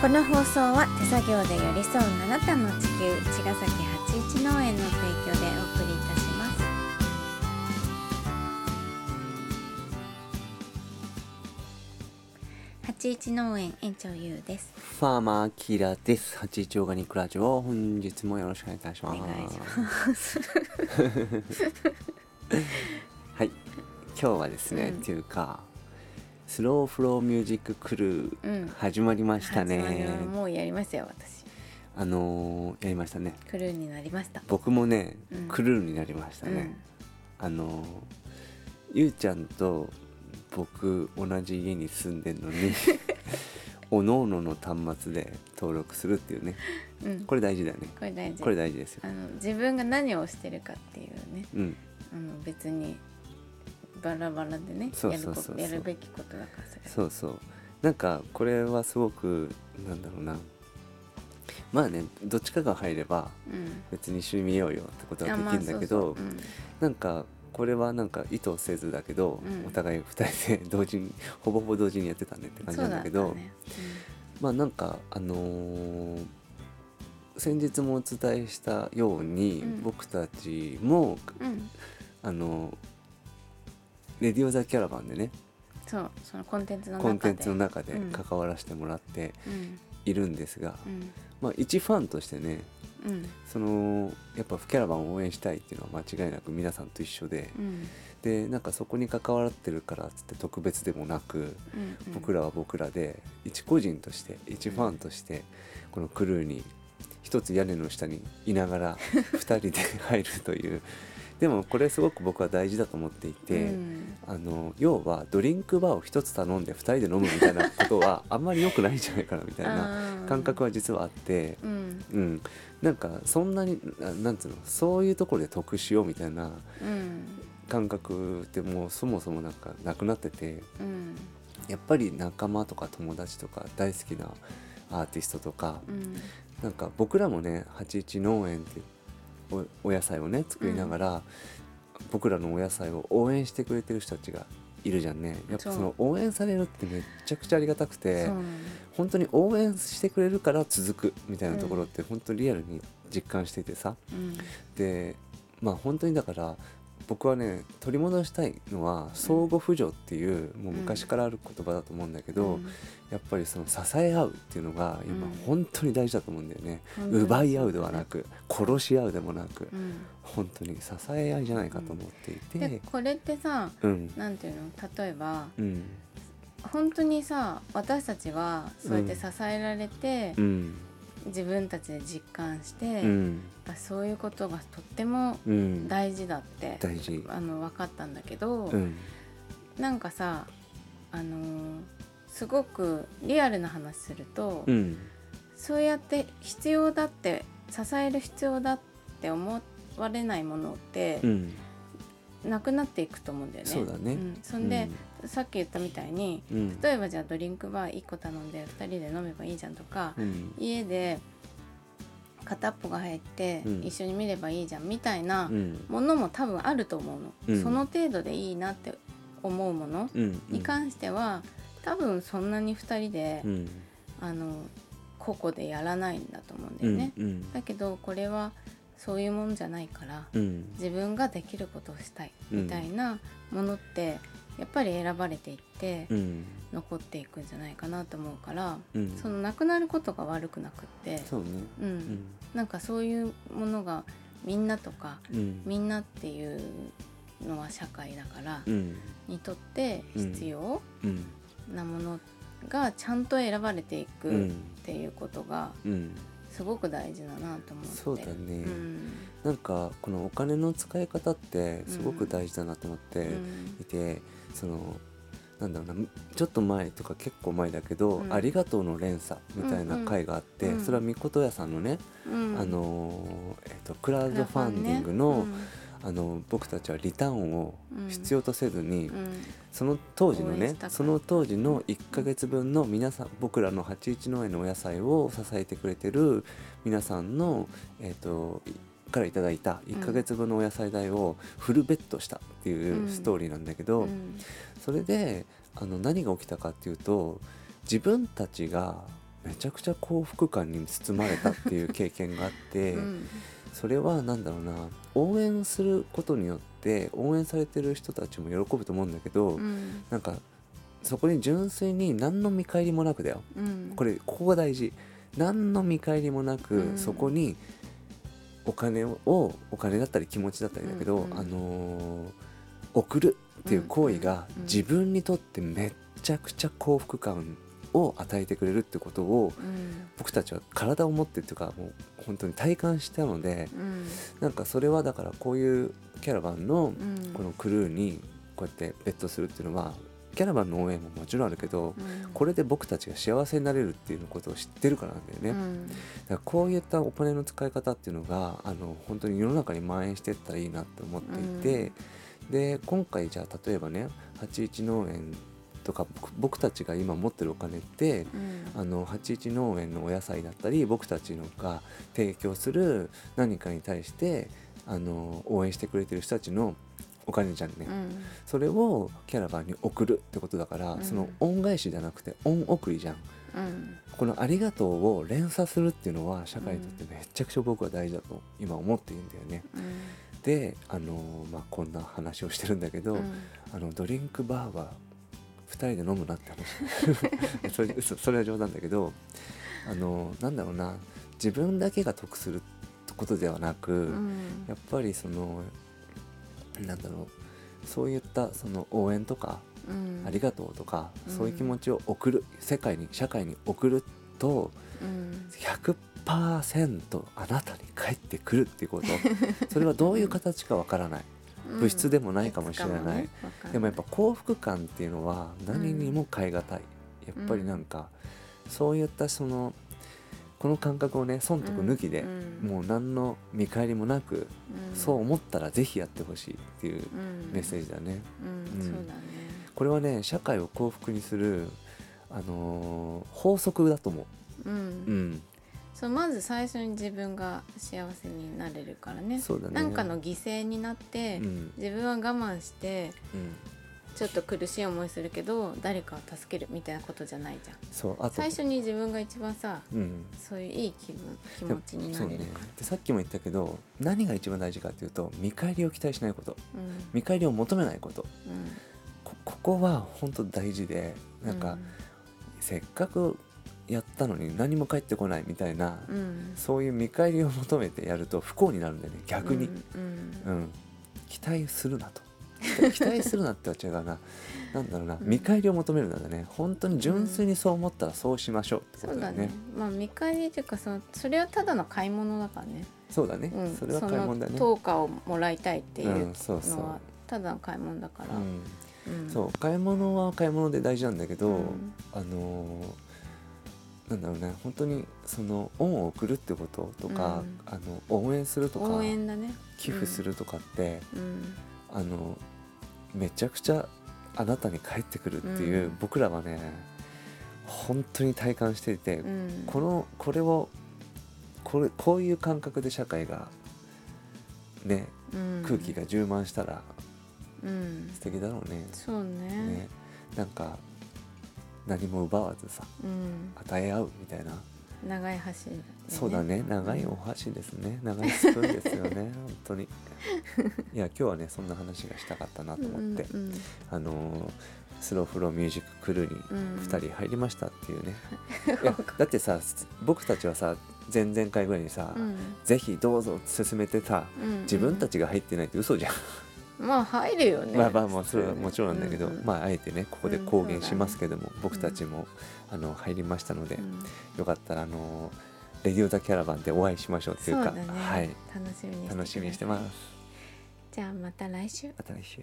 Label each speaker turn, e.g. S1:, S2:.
S1: この放送は手作業で寄り添うあなたの地球茅ヶ崎八一農園の提供でお送りいたします。八一農園園長ゆうです。
S2: ファーマーキラです。八一オーガニックラジオ、本日もよろしくお願いいたします。
S1: お願いします。
S2: はい、今日はですね、
S1: うん。
S2: っていうか、スローフローミュージッククル
S1: うん。
S2: ー始まりました
S1: 始まりもうやりましたよ私。
S2: あのーやりましたね。
S1: クルーになりました。
S2: 僕もね、
S1: うん。
S2: クルーになりましたね。あのーゆうちゃんと僕同じ家に住んでるのに おのおのの端末で登録するっていうね。
S1: うん、うん、
S2: これ大事だよね。
S1: これ大事。
S2: これ大事ですよ。
S1: あの自分が何をしてるかっていうね。
S2: うん。
S1: あの別にバラバラでね
S2: そう
S1: やるこ
S2: そう。
S1: やるべきことだからそ
S2: うそう。なんかこれはすごくなんだろうな。まあねどっちかが入れば
S1: うん。
S2: 別に一緒に見ようよってことはできるんだけどなんかこれはなんか意図せずだけど、
S1: うん。
S2: お互い2人で 同時にほぼほぼ同時にやってたねって感じなんだけどまあなんかあのー先日もお伝えしたように、
S1: うん。
S2: 僕たちもあのレディオ・ザ・キャラバンでね
S1: そうそのコンテンツの中で。
S2: コンテンツの中で
S1: うん。
S2: 関わらせてもらって
S1: うん。
S2: いるんですが、
S1: うん。
S2: まあ一ファンとしてね
S1: うん。
S2: そのやっぱキャラバンを応援したいっていうのは間違いなく皆さんと一緒で、
S1: うん。
S2: でなんかそこに関わってるからっつって特別でもなく、
S1: うん。
S2: 僕らは僕らで一個人として一ファンとしてこのクルーに一つ屋根の下にいながら二人で入るというでもこれすごく僕は大事だと思っていて。
S1: うん。
S2: あの要はドリンクバーを一つ頼んで2人で飲むみたいなことは あんまり良くないんじゃないかなみたいな感覚は実はあって、
S1: うん。
S2: うん、なんかそんなにななんつうのそういうところで得しようみたいな
S1: うん。
S2: 感覚ってもうそもそもなんかなくなってて
S1: うん。
S2: やっぱり仲間とか友達とか大好きなアーティストとか
S1: うん。
S2: なんか僕らもね81農園っておお野菜をね作りながら、僕らのお野菜を応援してくれてる人たちがいるじゃんね。やっぱ
S1: そ
S2: の応援されるってめっちゃくちゃありがたくて本当に応援してくれるから続くみたいなところって本当にリアルに実感していてさ。
S1: うん。
S2: でまあ本当にだから僕はね取り戻したいのは相互扶助っていうもう昔からある言葉だと思うんだけど、
S1: うん。
S2: やっぱりその支え合うっていうのが今
S1: うん。
S2: 本当に大事だと思うんだよね、
S1: 本当に。
S2: 奪い合うではなく殺し合うでもなく、
S1: うん。
S2: 本当に支え合いじゃないかと思っていて。
S1: でこれってさ
S2: うん。
S1: なんていうの？例えば
S2: うん。
S1: 本当にさ私たちはそうやって支えられて、
S2: うん
S1: 自分たちで実感して、
S2: うん。
S1: ぱそういうことがとっても
S2: うん。
S1: 大事だって、
S2: 大事。
S1: あの分かったんだけど、
S2: うん。
S1: なんかさあのーすごくリアルな話すると、
S2: うん。
S1: そうやって必要だって支える必要だって思われないものって
S2: うん
S1: なくなっていくと思うんだよね。
S2: そうだね。
S1: ん。そんで、さっき言ったみたいに
S2: うん。
S1: 例えばじゃあドリンクバー1個頼んで2人で飲めばいいじゃんとか、
S2: うん。
S1: 家で片っぽが入って
S2: うん。
S1: 一緒に見ればいいじゃんみたいな
S2: うん。
S1: ものも多分あると思うの、
S2: うん。
S1: その程度でいいなって思うもの
S2: うん。
S1: に関しては多分そんなに2人で、
S2: うん。
S1: あの個々でやらないんだと思うんだ
S2: う
S1: よね。
S2: ん。うん。
S1: だけどこれはそういうもんじゃないから
S2: うん。
S1: 自分ができることをしたい
S2: うん。
S1: みたいなものってやっぱり選ばれていって
S2: うん。
S1: 残っていくんじゃないかなと思うから、
S2: うん。
S1: そのなくなることが悪くなくって
S2: そうね。
S1: うん。
S2: うん。
S1: なんかそういうものがみんなとか
S2: うん。
S1: みんなっていうのは社会だから、
S2: うん。
S1: にとって必要
S2: うん。
S1: なものがちゃんと選ばれていくっ
S2: うん
S1: ていうことが
S2: うん
S1: すごく大事だなと思って。
S2: そうだね。
S1: うん。
S2: なんかこのお金の使い方ってすごく大事だなと思って。
S1: うん。
S2: いて、そのなんだろうなちょっと前とか結構前だけど「
S1: うん。
S2: ありがとうの連鎖」みたいな回があって、
S1: うんうん。
S2: それはみこと屋さんのね、
S1: うん。
S2: あのーえっとクラウドファンディングの,、あの僕たちはリターンを必要とせずに、
S1: うん。うん。
S2: その当時のねその当時の1ヶ月分の皆さん僕らの81農園のお野菜を支えてくれてる皆さんの、えー、といからいただいた1ヶ月分のお野菜代をフルベットしたっていうストーリーなんだけど、
S1: うん。
S2: それであの何が起きたかっていうと自分たちがめちゃくちゃ幸福感に包まれたっていう経験があって、
S1: うん
S2: それは何だろうな。応援することによって応援されてる人たちも喜ぶと思うんだけど、
S1: うん。
S2: なんかそこに純粋に何の見返りもなくだよ。
S1: うん。
S2: これここが大事。何の見返りもなく、
S1: うん。
S2: そこにお金をお金だったり気持ちだったりだけど、
S1: うんうん。
S2: あのー送るっていう行為が自分にとってめっちゃくちゃ幸福感を与えてくれるってことを
S1: うん。
S2: 僕たちは体を持ってっていうかもう本当に体感したので
S1: うん。
S2: なんかそれはだからこういうキャラバンの
S1: うん。
S2: このクルーにこうやってベットするっていうのはキャラバンの応援ももちろんあるけど
S1: うん。
S2: これで僕たちが幸せになれるっていうことを知ってるからなんだよね。
S1: うん。
S2: だからこういったお金の使い方っていうのがあの本当に世の中に蔓延していったらいいなって思っていて、で今回じゃあ例えばね81農園とか僕僕たちが今持ってるお金って
S1: うん。
S2: あの81農園のお野菜だったり僕たちのが提供する何かに対してあの応援してくれてる人たちのお金じゃんね、
S1: うん。
S2: それをキャラバンに送るってことだから、
S1: うん。
S2: その恩返しじゃなくて恩送りじゃん。
S1: うん。
S2: この「ありがとう」を連鎖するっていうのは社会にとってめちゃくちゃ僕は大事だと今思っているんだよね。
S1: うん。
S2: であのまあこんな話をしてるんだけど、
S1: うん。
S2: あのドリンクバーは2人で飲むなって話。それ嘘それは冗談だけどあのなんだろうな。自分だけが得することではなく、
S1: うん。
S2: やっぱりそのなんだろう。そういったその応援とか
S1: うん。
S2: ありがとうとか、
S1: うん。
S2: そういう気持ちを送る世界に社会に送ると
S1: うん。
S2: 100%あなたに返ってくるっていうこと。それはどういう形かわからない物質でもないかもしれない、でもやっぱ幸福感っていうのは何にも代え難い、やっぱりなんかそういったそのこの感覚をね損得抜きで、もう何の見返りもなく、そう思ったらぜひやってほしいっていうメッセー
S1: ジ
S2: ジだね。これはね社会を幸福にする、あのー法則だと思
S1: う。
S2: う。うんん、
S1: そうまず最初に自分が幸せになれるからね。
S2: そうだね。
S1: なんかの犠牲になって、
S2: うん。
S1: 自分は我慢して
S2: うん、
S1: ちょっと苦しい思いするけど誰かを助けるみたいなことじゃないじゃん。
S2: そうあと。
S1: 最初に自分が一番さ
S2: うん、
S1: そういういい気分気持ちになれるから。
S2: でさっきも言ったけど何が一番大事かっていうと見返りを期待しないこと。
S1: うん。
S2: 見返りを求めないこと。
S1: うん。
S2: こここは本当大事でなんか、せっかくやったのに何も返ってこないみたいな、
S1: うん。うん
S2: そういう見返りを求めてやると不幸になるんだよね逆に、
S1: うん
S2: うん。期待するなと。期待するなっては違うな。なんだろうな、見返りを求めるんだね。本当に純粋にそう思ったらそうしましょうってことだよね、
S1: まあ見返りというかそのそれはただの買い物だからね、
S2: そうだね、
S1: うん、
S2: それは買い物だね。
S1: そ価をもらいたいっていうのはただの買い物だから、
S2: うん。
S1: うん。
S2: そう。買い物は買い物で大事なんだけど、
S1: うん。
S2: あのーなんだろうね本当にその恩を送るってこととか、
S1: うん。
S2: あの応援するとか
S1: 応援だね。
S2: 寄付するとかって、
S1: うん。
S2: あのめちゃくちゃあなたに返ってくるっていう、
S1: うん。
S2: 僕らはね本当に体感していて、
S1: うん。
S2: このこれをこれこういう感覚で社会がね
S1: うん。
S2: 空気が充満したら
S1: うん。
S2: 素敵だろうね。
S1: そうね。
S2: ね。なんか何も奪わずさ
S1: うん。
S2: 与え合うみたいな、
S1: 長い箸でね。
S2: そうだね。長いお箸ですね。長いスプーンですよね。本当に。いや今日はねそんな話がしたかったなと思って、
S1: うんうん
S2: あのースローフローミュージッククルーに
S1: うん。
S2: 2人入りましたっていうね、いやだってさ僕たちはさ前々回ぐらいにさ、
S1: うん。
S2: ぜひどうぞ進めてさ
S1: うん。
S2: 自分たちが入ってないって嘘じゃん、
S1: まあ入るよね
S2: まあまあまあそれはもちろんなんだけど、
S1: うん。うん
S2: まああえてねここで公言しますけども、僕たちも、あの入りましたので、
S1: うん。
S2: よかったらあのレディオ・ザ・キャラバンでお会いしましょうっていうか
S1: ね。
S2: はい。
S1: 楽しみにして
S2: ます。
S1: じゃあまた来週。
S2: また来週